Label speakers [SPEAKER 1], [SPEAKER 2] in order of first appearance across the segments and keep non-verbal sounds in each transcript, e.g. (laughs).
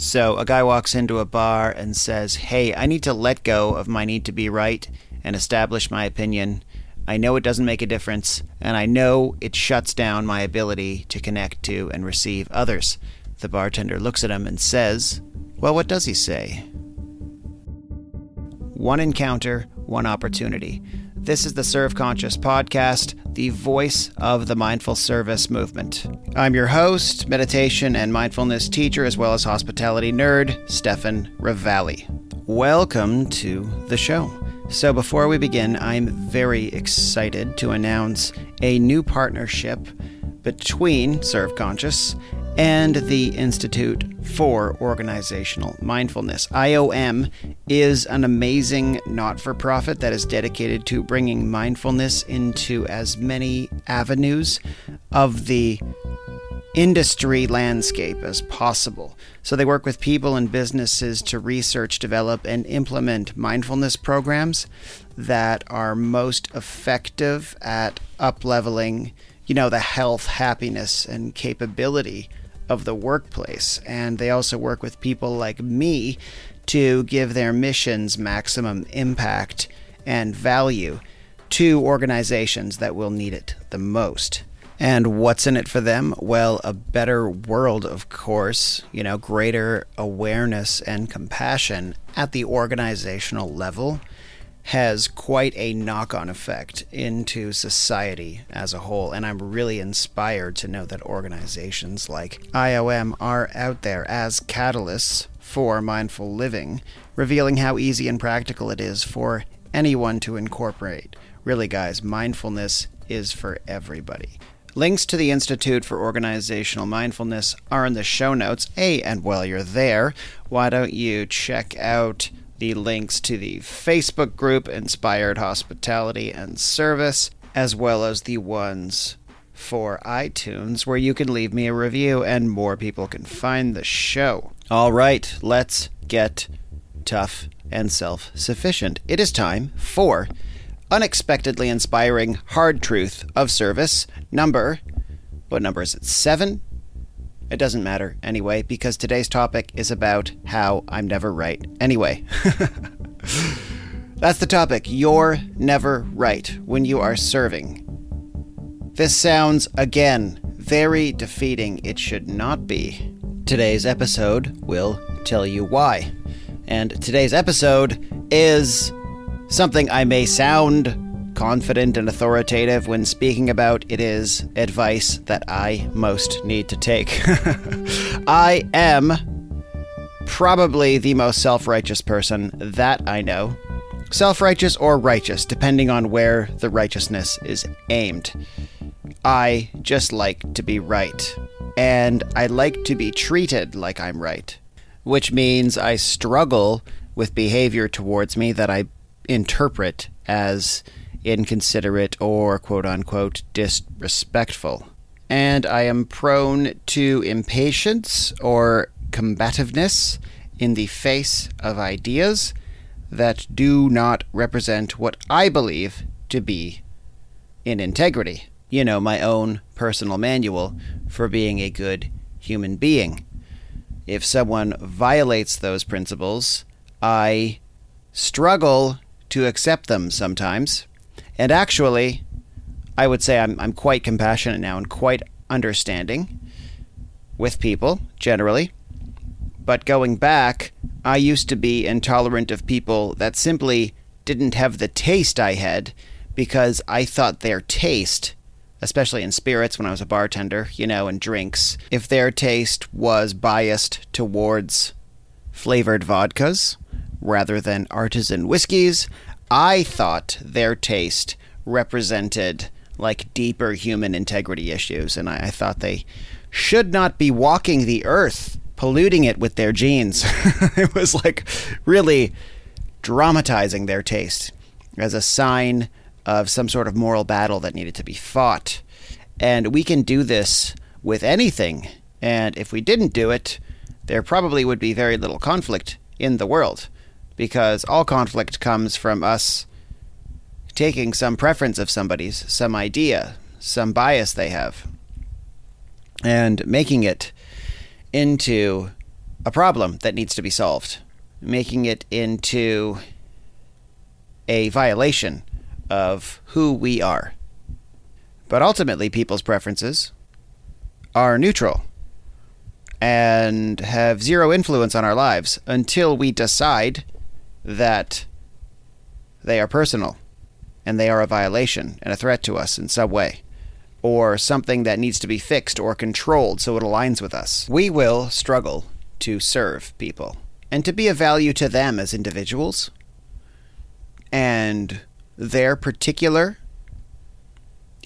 [SPEAKER 1] So a guy walks into a bar and says, Hey, I need to let go of my need to be right and establish my opinion. I know it doesn't make a difference, and I know it shuts down my ability to connect to and receive others. The bartender looks at him and says, Well, what does he say? One encounter, one opportunity. This is the Serve Conscious podcast, the voice of the mindful service movement. I'm your host, meditation and mindfulness teacher, as well as hospitality nerd, Stefan Ravalli. Welcome to the show. So, before we begin, I'm very excited to announce a new partnership between Serve Conscious and the Institute for Organizational Mindfulness. IOM is an amazing not for profit that is dedicated to bringing mindfulness into as many avenues of the industry landscape as possible. So they work with people and businesses to research, develop, and implement mindfulness programs that are most effective at upleveling, you know, the health, happiness, and capability of the workplace. And they also work with people like me to give their missions maximum impact and value to organizations that will need it the most. And what's in it for them? Well, a better world, of course, you know, greater awareness and compassion at the organizational level has quite a knock on effect into society as a whole. And I'm really inspired to know that organizations like IOM are out there as catalysts for mindful living, revealing how easy and practical it is for anyone to incorporate. Really, guys, mindfulness is for everybody. Links to the Institute for Organizational Mindfulness are in the show notes. Hey, and while you're there, why don't you check out the links to the Facebook group Inspired Hospitality and Service, as well as the ones for iTunes, where you can leave me a review and more people can find the show. All right, let's get tough and self sufficient. It is time for unexpectedly inspiring hard truth of service number. What number is it? Seven? It doesn't matter anyway, because today's topic is about how I'm never right. Anyway, (laughs) that's the topic. You're never right when you are serving. This sounds, again, very defeating. It should not be. Today's episode will tell you why. And today's episode is something I may sound confident and authoritative when speaking about, it is advice that I most need to take. (laughs) I am probably the most self righteous person that I know. Self righteous or righteous, depending on where the righteousness is aimed. I just like to be right. And I like to be treated like I'm right. Which means I struggle with behavior towards me that I interpret as inconsiderate, or quote unquote disrespectful. And I am prone to impatience or combativeness in the face of ideas that do not represent what I believe to be in integrity. You know, my own personal manual for being a good human being. If someone violates those principles, I struggle to accept them sometimes. And actually, I would say I'm, I'm quite compassionate now and quite understanding with people generally. But going back, I used to be intolerant of people that simply didn't have the taste I had because I thought their taste, especially in spirits when I was a bartender, you know, and drinks, if their taste was biased towards flavored vodkas rather than artisan whiskeys, I thought their taste represented like deeper human integrity issues, and I, I thought they should not be walking the earth, polluting it with their genes. (laughs) it was like really dramatizing their taste as a sign of some sort of moral battle that needed to be fought. And we can do this with anything. And if we didn't do it, there probably would be very little conflict in the world because all conflict comes from us taking some preference of somebody's, some idea, some bias they have, and making it into a problem that needs to be solved, making it into a violation of who we are. But ultimately, people's preferences are neutral and have zero influence on our lives until we decide that they are personal and they are a violation and a threat to us in some way, or something that needs to be fixed or controlled so it aligns with us. We will struggle to serve people and to be of value to them as individuals and their particular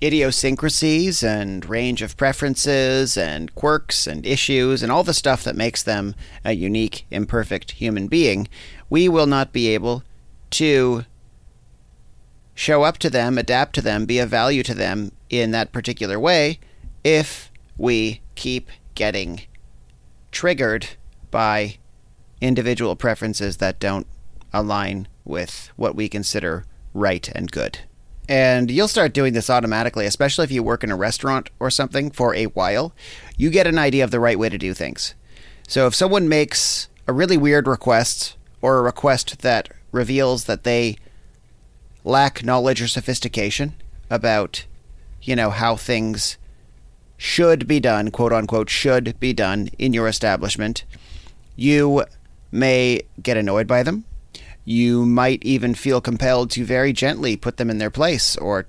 [SPEAKER 1] idiosyncrasies and range of preferences and quirks and issues and all the stuff that makes them a unique, imperfect human being, we will not be able to show up to them, adapt to them, be of value to them in that particular way if we keep getting triggered by individual preferences that don't align with what we consider right and good. And you'll start doing this automatically, especially if you work in a restaurant or something for a while. You get an idea of the right way to do things. So if someone makes a really weird request or a request that reveals that they lack knowledge or sophistication about, you know, how things should be done, quote unquote, should be done in your establishment, you may get annoyed by them you might even feel compelled to very gently put them in their place or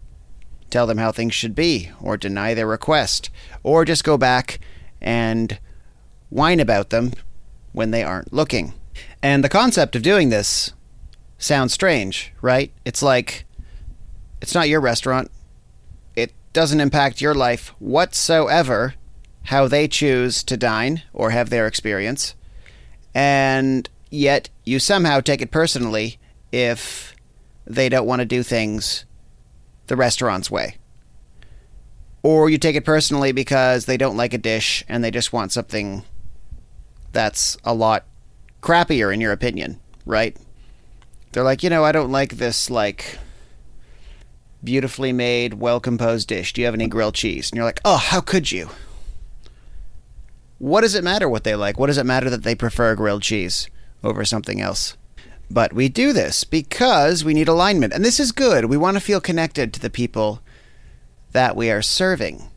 [SPEAKER 1] tell them how things should be or deny their request or just go back and whine about them when they aren't looking. And the concept of doing this sounds strange, right? It's like it's not your restaurant. It doesn't impact your life whatsoever how they choose to dine or have their experience. And yet you somehow take it personally if they don't want to do things the restaurant's way. Or you take it personally because they don't like a dish and they just want something that's a lot crappier in your opinion, right? They're like, you know, I don't like this like beautifully made, well composed dish. Do you have any grilled cheese? And you're like, oh, how could you? What does it matter what they like? What does it matter that they prefer grilled cheese? Over something else. But we do this because we need alignment. And this is good. We want to feel connected to the people that we are serving,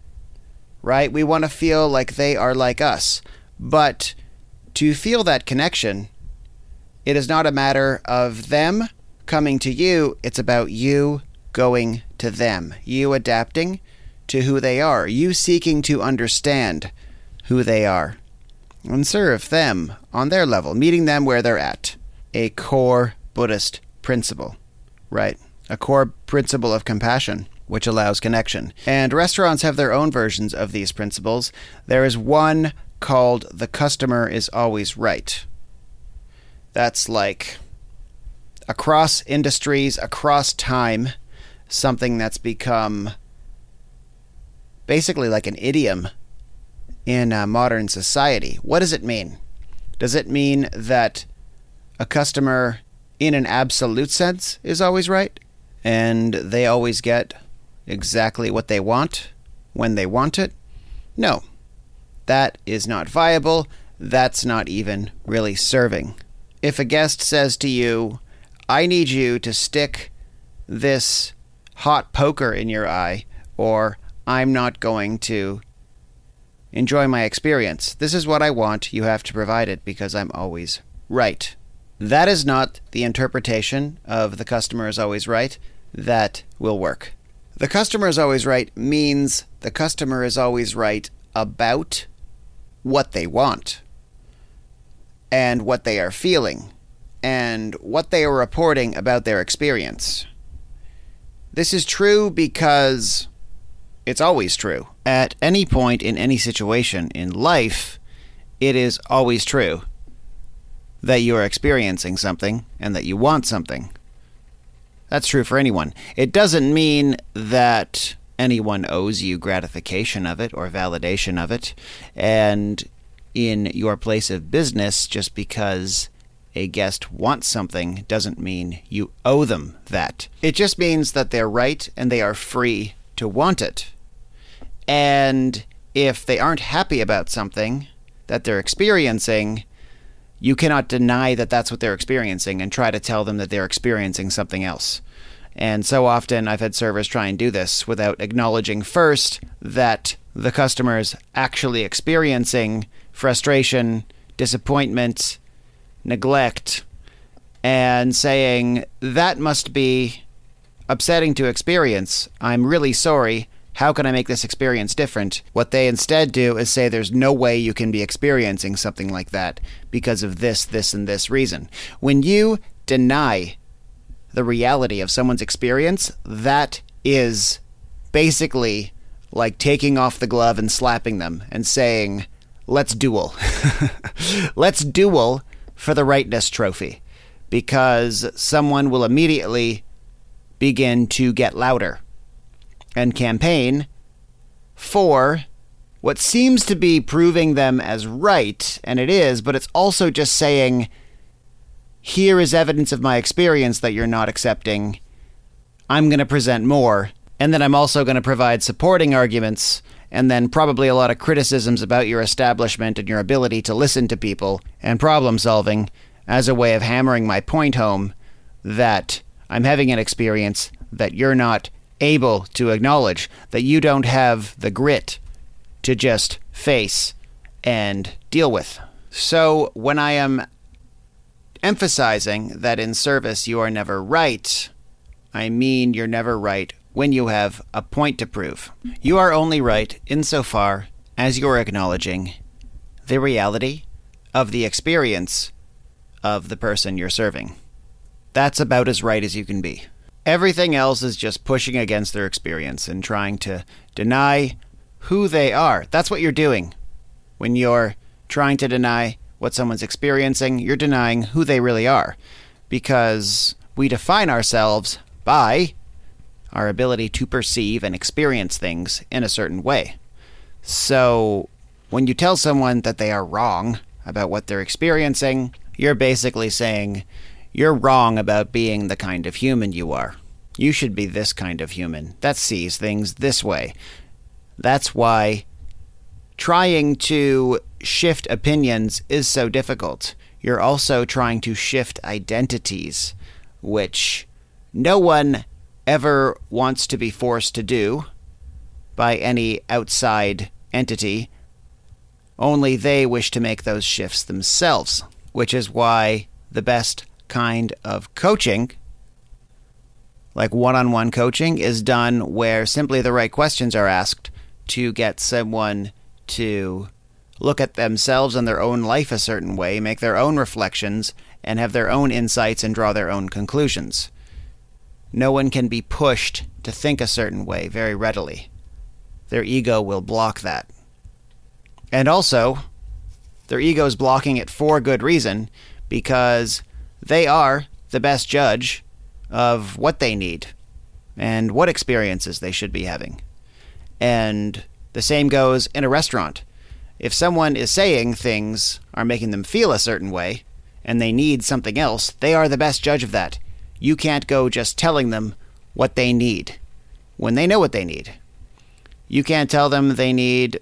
[SPEAKER 1] right? We want to feel like they are like us. But to feel that connection, it is not a matter of them coming to you, it's about you going to them, you adapting to who they are, you seeking to understand who they are and serve them on their level, meeting them where they're at. A core Buddhist principle, right? A core principle of compassion, which allows connection. And restaurants have their own versions of these principles. There is one called The Customer is Always Right. That's like across industries, across time, something that's become basically like an idiom in uh, modern society. What does it mean? Does it mean that a customer, in an absolute sense, is always right and they always get exactly what they want when they want it? No. That is not viable. That's not even really serving. If a guest says to you, I need you to stick this hot poker in your eye, or I'm not going to Enjoy my experience. This is what I want. You have to provide it because I'm always right. That is not the interpretation of the customer is always right that will work. The customer is always right means the customer is always right about what they want and what they are feeling and what they are reporting about their experience. This is true because it's always true. At any point in any situation in life, it is always true that you are experiencing something and that you want something. That's true for anyone. It doesn't mean that anyone owes you gratification of it or validation of it. And in your place of business, just because a guest wants something doesn't mean you owe them that. It just means that they're right and they are free to want it. And if they aren't happy about something that they're experiencing, you cannot deny that that's what they're experiencing and try to tell them that they're experiencing something else. And so often I've had servers try and do this without acknowledging first that the customer is actually experiencing frustration, disappointment, neglect, and saying, that must be upsetting to experience. I'm really sorry. How can I make this experience different? What they instead do is say there's no way you can be experiencing something like that because of this, this, and this reason. When you deny the reality of someone's experience, that is basically like taking off the glove and slapping them and saying, let's duel. (laughs) let's duel for the rightness trophy because someone will immediately begin to get louder and campaign for what seems to be proving them as right, and it is, but it's also just saying, here is evidence of my experience that you're not accepting. I'm going to present more, and then I'm also going to provide supporting arguments, and then probably a lot of criticisms about your establishment and your ability to listen to people and problem solving as a way of hammering my point home that I'm having an experience that you're not able to acknowledge, that you don't have the grit to just face and deal with. So when I am emphasizing that in service you are never right, I mean you're never right when you have a point to prove. You are only right insofar as you're acknowledging the reality of the experience of the person you're serving. That's about as right as you can be. Everything else is just pushing against their experience and trying to deny who they are. That's what you're doing. When you're trying to deny what someone's experiencing, you're denying who they really are. Because we define ourselves by our ability to perceive and experience things in a certain way. So, when you tell someone that they are wrong about what they're experiencing, you're basically saying, you're wrong about being the kind of human you are. You should be this kind of human that sees things this way. That's why trying to shift opinions is so difficult. You're also trying to shift identities, which no one ever wants to be forced to do by any outside entity. Only they wish to make those shifts themselves which is why the best kind of coaching, like one on one coaching, is done where simply the right questions are asked to get someone to look at themselves and their own life a certain way, make their own reflections, and have their own insights and draw their own conclusions. No one can be pushed to think a certain way very readily. Their ego will block that. And also, their ego is blocking it for good reason because they are the best judge of what they need and what experiences they should be having. And the same goes in a restaurant. If someone is saying things are making them feel a certain way and they need something else, they are the best judge of that. You can't go just telling them what they need when they know what they need. You can't tell them they need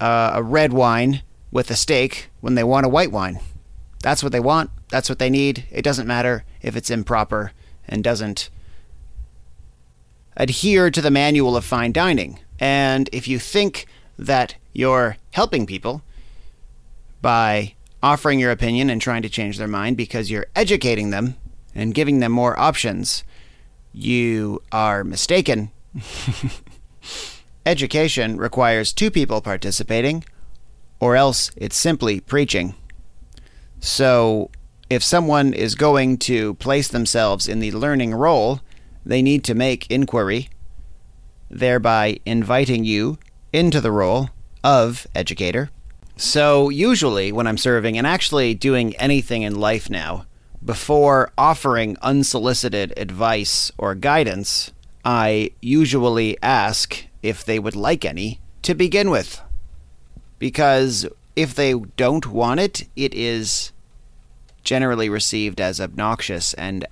[SPEAKER 1] uh, a red wine with a steak when they want a white wine. That's what they want. That's what they need. It doesn't matter if it's improper and doesn't adhere to the manual of fine dining. And if you think that you're helping people by offering your opinion and trying to change their mind because you're educating them and giving them more options, you are mistaken. (laughs) Education requires two people participating or else it's simply preaching. So, if someone is going to place themselves in the learning role, they need to make inquiry, thereby inviting you into the role of educator. So, usually, when I'm serving and actually doing anything in life now, before offering unsolicited advice or guidance, I usually ask if they would like any to begin with because if they don't want it, it is generally received as obnoxious and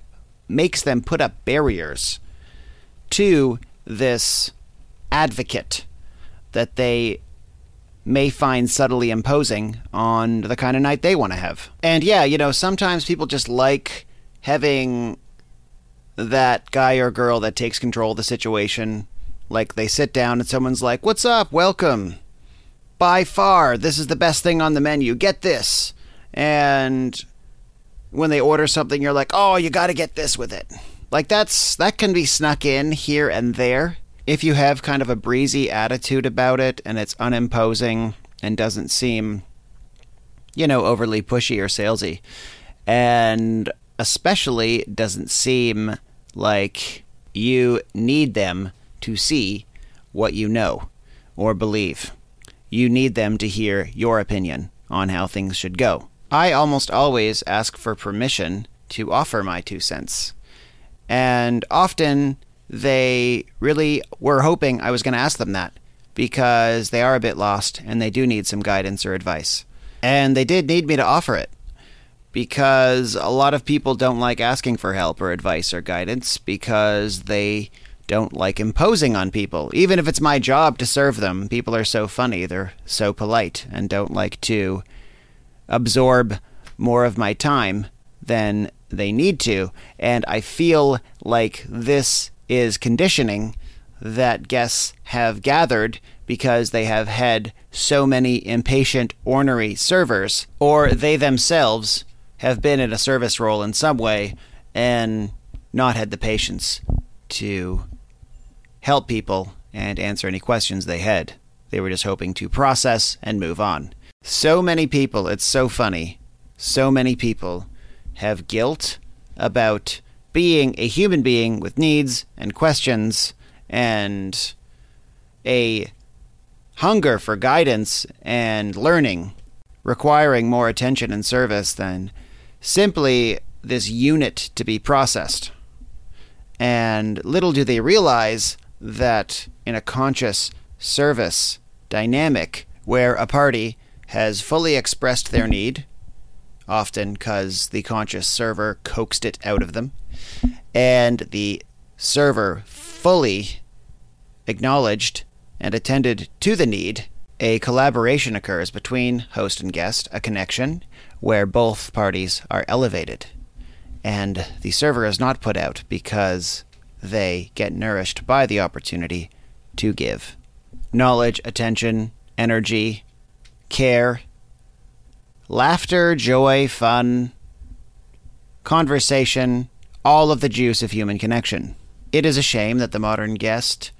[SPEAKER 1] makes them put up barriers to this advocate that they may find subtly imposing on the kind of night they want to have. And yeah, you know, sometimes people just like having that guy or girl that takes control of the situation. Like they sit down and someone's like, What's up? Welcome. By far, this is the best thing on the menu. Get this. And when they order something, you're like, Oh, you got to get this with it. Like that's that can be snuck in here and there if you have kind of a breezy attitude about it and it's unimposing and doesn't seem you know overly pushy or salesy and especially doesn't seem like you need them to see what you know or believe. You need them to hear your opinion on how things should go. I almost always ask for permission to offer my two cents. And often they really were hoping I was going to ask them that because they are a bit lost and they do need some guidance or advice. And they did need me to offer it because a lot of people don't like asking for help or advice or guidance because they don't like imposing on people. Even if it's my job to serve them, people are so funny, they're so polite, and don't like to absorb more of my time than they need to. And I feel like this is conditioning that guests have gathered because they have had so many impatient, ornery servers, or they themselves have been in a service role in some way and not had the patience to help people and answer any questions they had. They were just hoping to process and move on. So many people, it's so funny, so many people have guilt about being a human being with needs and questions and a hunger for guidance and learning, requiring more attention and service than simply this unit to be processed. And little do they realize that in a conscious service dynamic where a party has fully expressed their need, often because the conscious server coaxed it out of them, and the server fully acknowledged and attended to the need, a collaboration occurs between host and guest, a connection where both parties are elevated. And the server is not put out because they get nourished by the opportunity to give. Knowledge, attention, energy, care, laughter, joy, fun, conversation, all of the juice of human connection. It is a shame that the modern guest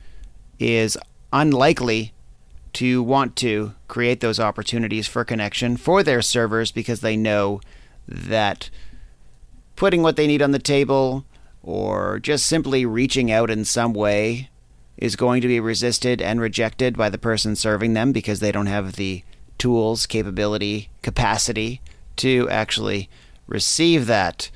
[SPEAKER 1] is unlikely to want to create those opportunities for connection for their servers because they know that putting what they need on the table or just simply reaching out in some way is going to be resisted and rejected by the person serving them because they don't have the tools, capability, capacity to actually receive that.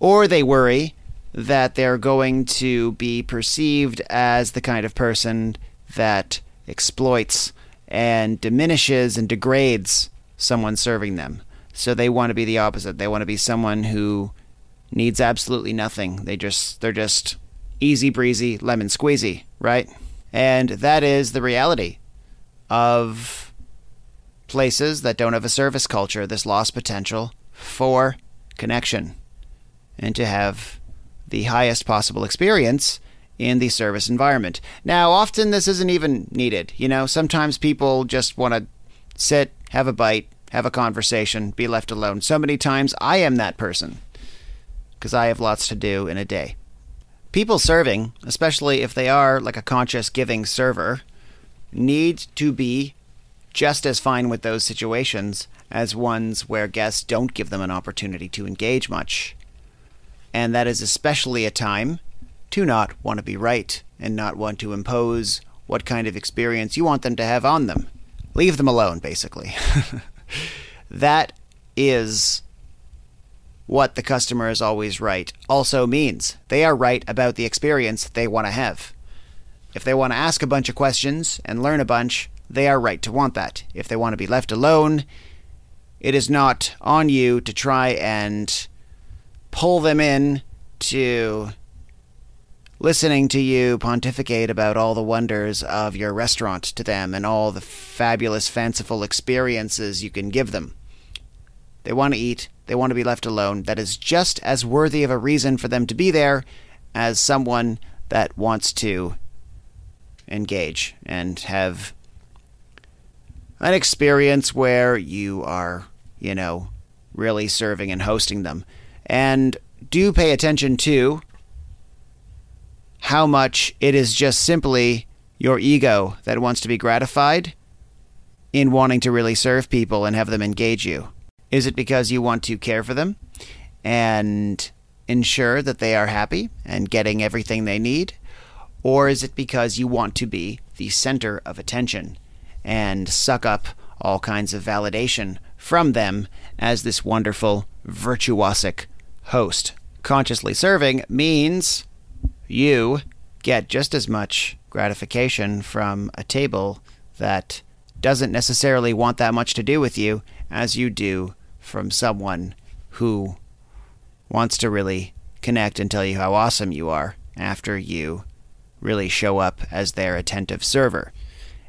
[SPEAKER 1] Or they worry that they're going to be perceived as the kind of person that exploits and diminishes and degrades someone serving them. So they want to be the opposite. They want to be someone who needs absolutely nothing. They just they're just easy breezy, lemon squeezy, right? And that is the reality of places that don't have a service culture, this lost potential for connection and to have the highest possible experience in the service environment. Now, often this isn't even needed. You know, sometimes people just want to sit, have a bite, have a conversation, be left alone. So many times I am that person because I have lots to do in a day. People serving, especially if they are like a conscious giving server, need to be just as fine with those situations as ones where guests don't give them an opportunity to engage much. And that is especially a time to not want to be right and not want to impose what kind of experience you want them to have on them. Leave them alone, basically. (laughs) that is what the customer is always right also means. They are right about the experience they want to have. If they want to ask a bunch of questions and learn a bunch, they are right to want that. If they want to be left alone, it is not on you to try and pull them in to listening to you pontificate about all the wonders of your restaurant to them and all the fabulous, fanciful experiences you can give them. They want to eat, they want to be left alone. That is just as worthy of a reason for them to be there as someone that wants to engage and have an experience where you are, you know, really serving and hosting them. And do pay attention to how much it is just simply your ego that wants to be gratified in wanting to really serve people and have them engage you. Is it because you want to care for them and ensure that they are happy and getting everything they need? Or is it because you want to be the center of attention and suck up all kinds of validation from them as this wonderful, virtuosic host? Consciously serving means you get just as much gratification from a table that doesn't necessarily want that much to do with you as you do from someone who wants to really connect and tell you how awesome you are after you really show up as their attentive server.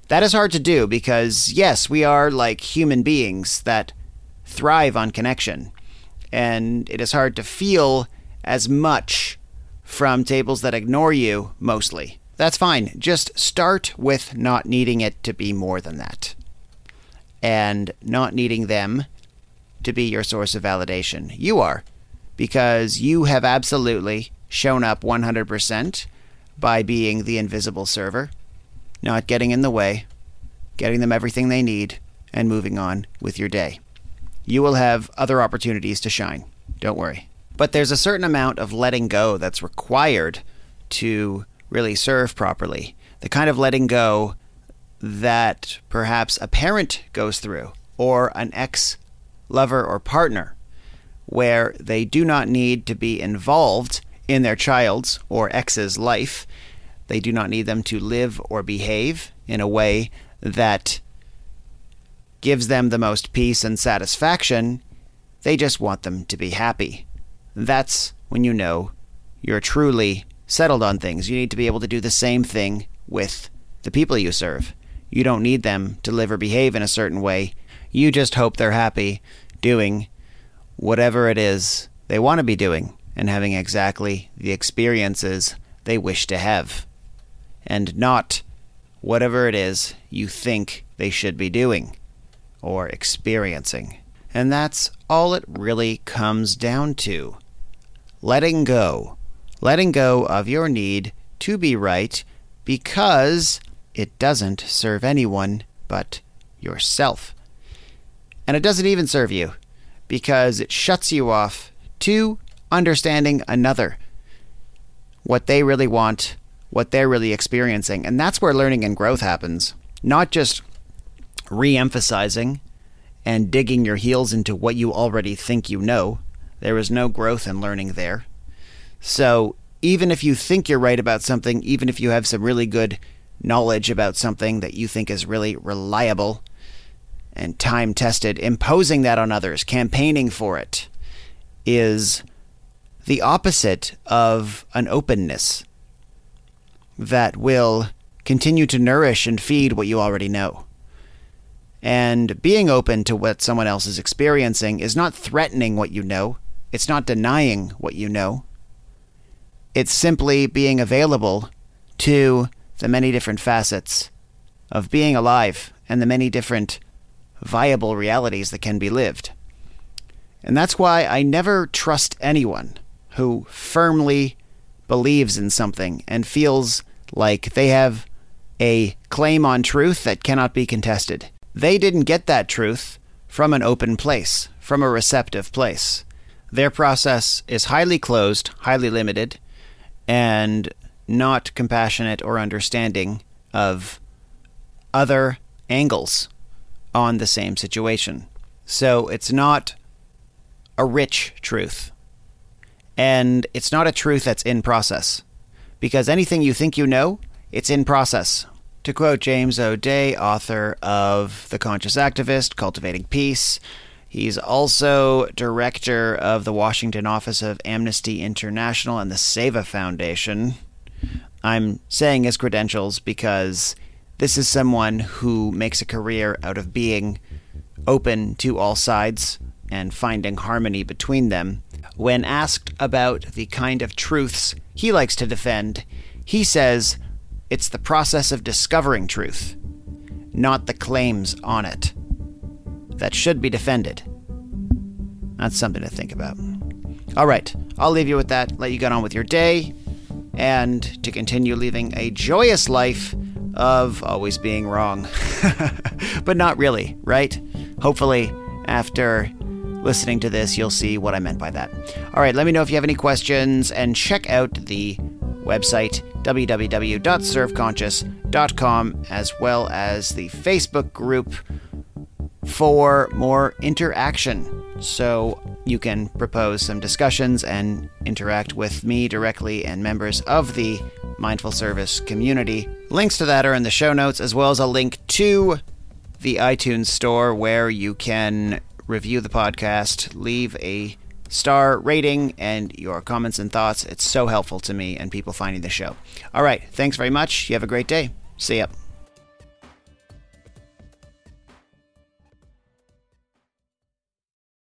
[SPEAKER 1] That is hard to do because, yes, we are like human beings that thrive on connection. And it is hard to feel as much from tables that ignore you mostly. That's fine. Just start with not needing it to be more than that. And not needing them to be your source of validation. You are. Because you have absolutely shown up 100% by being the invisible server, not getting in the way, getting them everything they need, and moving on with your day. You will have other opportunities to shine. Don't worry. But there's a certain amount of letting go that's required to really serve properly. The kind of letting go that perhaps a parent goes through, or an ex lover or partner, where they do not need to be involved in their child's or ex's life. They do not need them to live or behave in a way that gives them the most peace and satisfaction. They just want them to be happy. That's when you know you're truly settled on things. You need to be able to do the same thing with the people you serve. You don't need them to live or behave in a certain way. You just hope they're happy doing whatever it is they want to be doing and having exactly the experiences they wish to have, and not whatever it is you think they should be doing or experiencing. And that's all it really comes down to. Letting go. Letting go of your need to be right because it doesn't serve anyone but yourself. And it doesn't even serve you because it shuts you off to understanding another, what they really want, what they're really experiencing. And that's where learning and growth happens. Not just re emphasizing and digging your heels into what you already think you know. There is no growth and learning there. So, even if you think you're right about something, even if you have some really good knowledge about something that you think is really reliable and time tested, imposing that on others, campaigning for it, is the opposite of an openness that will continue to nourish and feed what you already know. And being open to what someone else is experiencing is not threatening what you know, it's not denying what you know. It's simply being available to the many different facets of being alive and the many different viable realities that can be lived. And that's why I never trust anyone who firmly believes in something and feels like they have a claim on truth that cannot be contested. They didn't get that truth from an open place, from a receptive place. Their process is highly closed, highly limited, and not compassionate or understanding of other angles on the same situation. So it's not a rich truth. And it's not a truth that's in process. Because anything you think you know, it's in process. To quote James O'Dea, author of The Conscious Activist, Cultivating Peace, he's also director of the Washington office of Amnesty International and the Seva Foundation. I'm saying his credentials because this is someone who makes a career out of being open to all sides and finding harmony between them. When asked about the kind of truths he likes to defend, he says it's the process of discovering truth, not the claims on it, that should be defended. That's something to think about. All right, I'll leave you with that, let you get on with your day, and to continue living a joyous life of always being wrong. (laughs) but not really, right? Hopefully, after listening to this, you'll see what I meant by that. All right, let me know if you have any questions and check out the website www.serveconscious.com as well as the Facebook group for more interaction. So you can propose some discussions and interact with me directly and members of the Mindful Service community. Links to that are in the show notes, as well as a link to the iTunes store where you can review the podcast, leave a star rating, and your comments and thoughts. It's so helpful to me and people finding the show. All right. Thanks very much. You have a great day. See ya.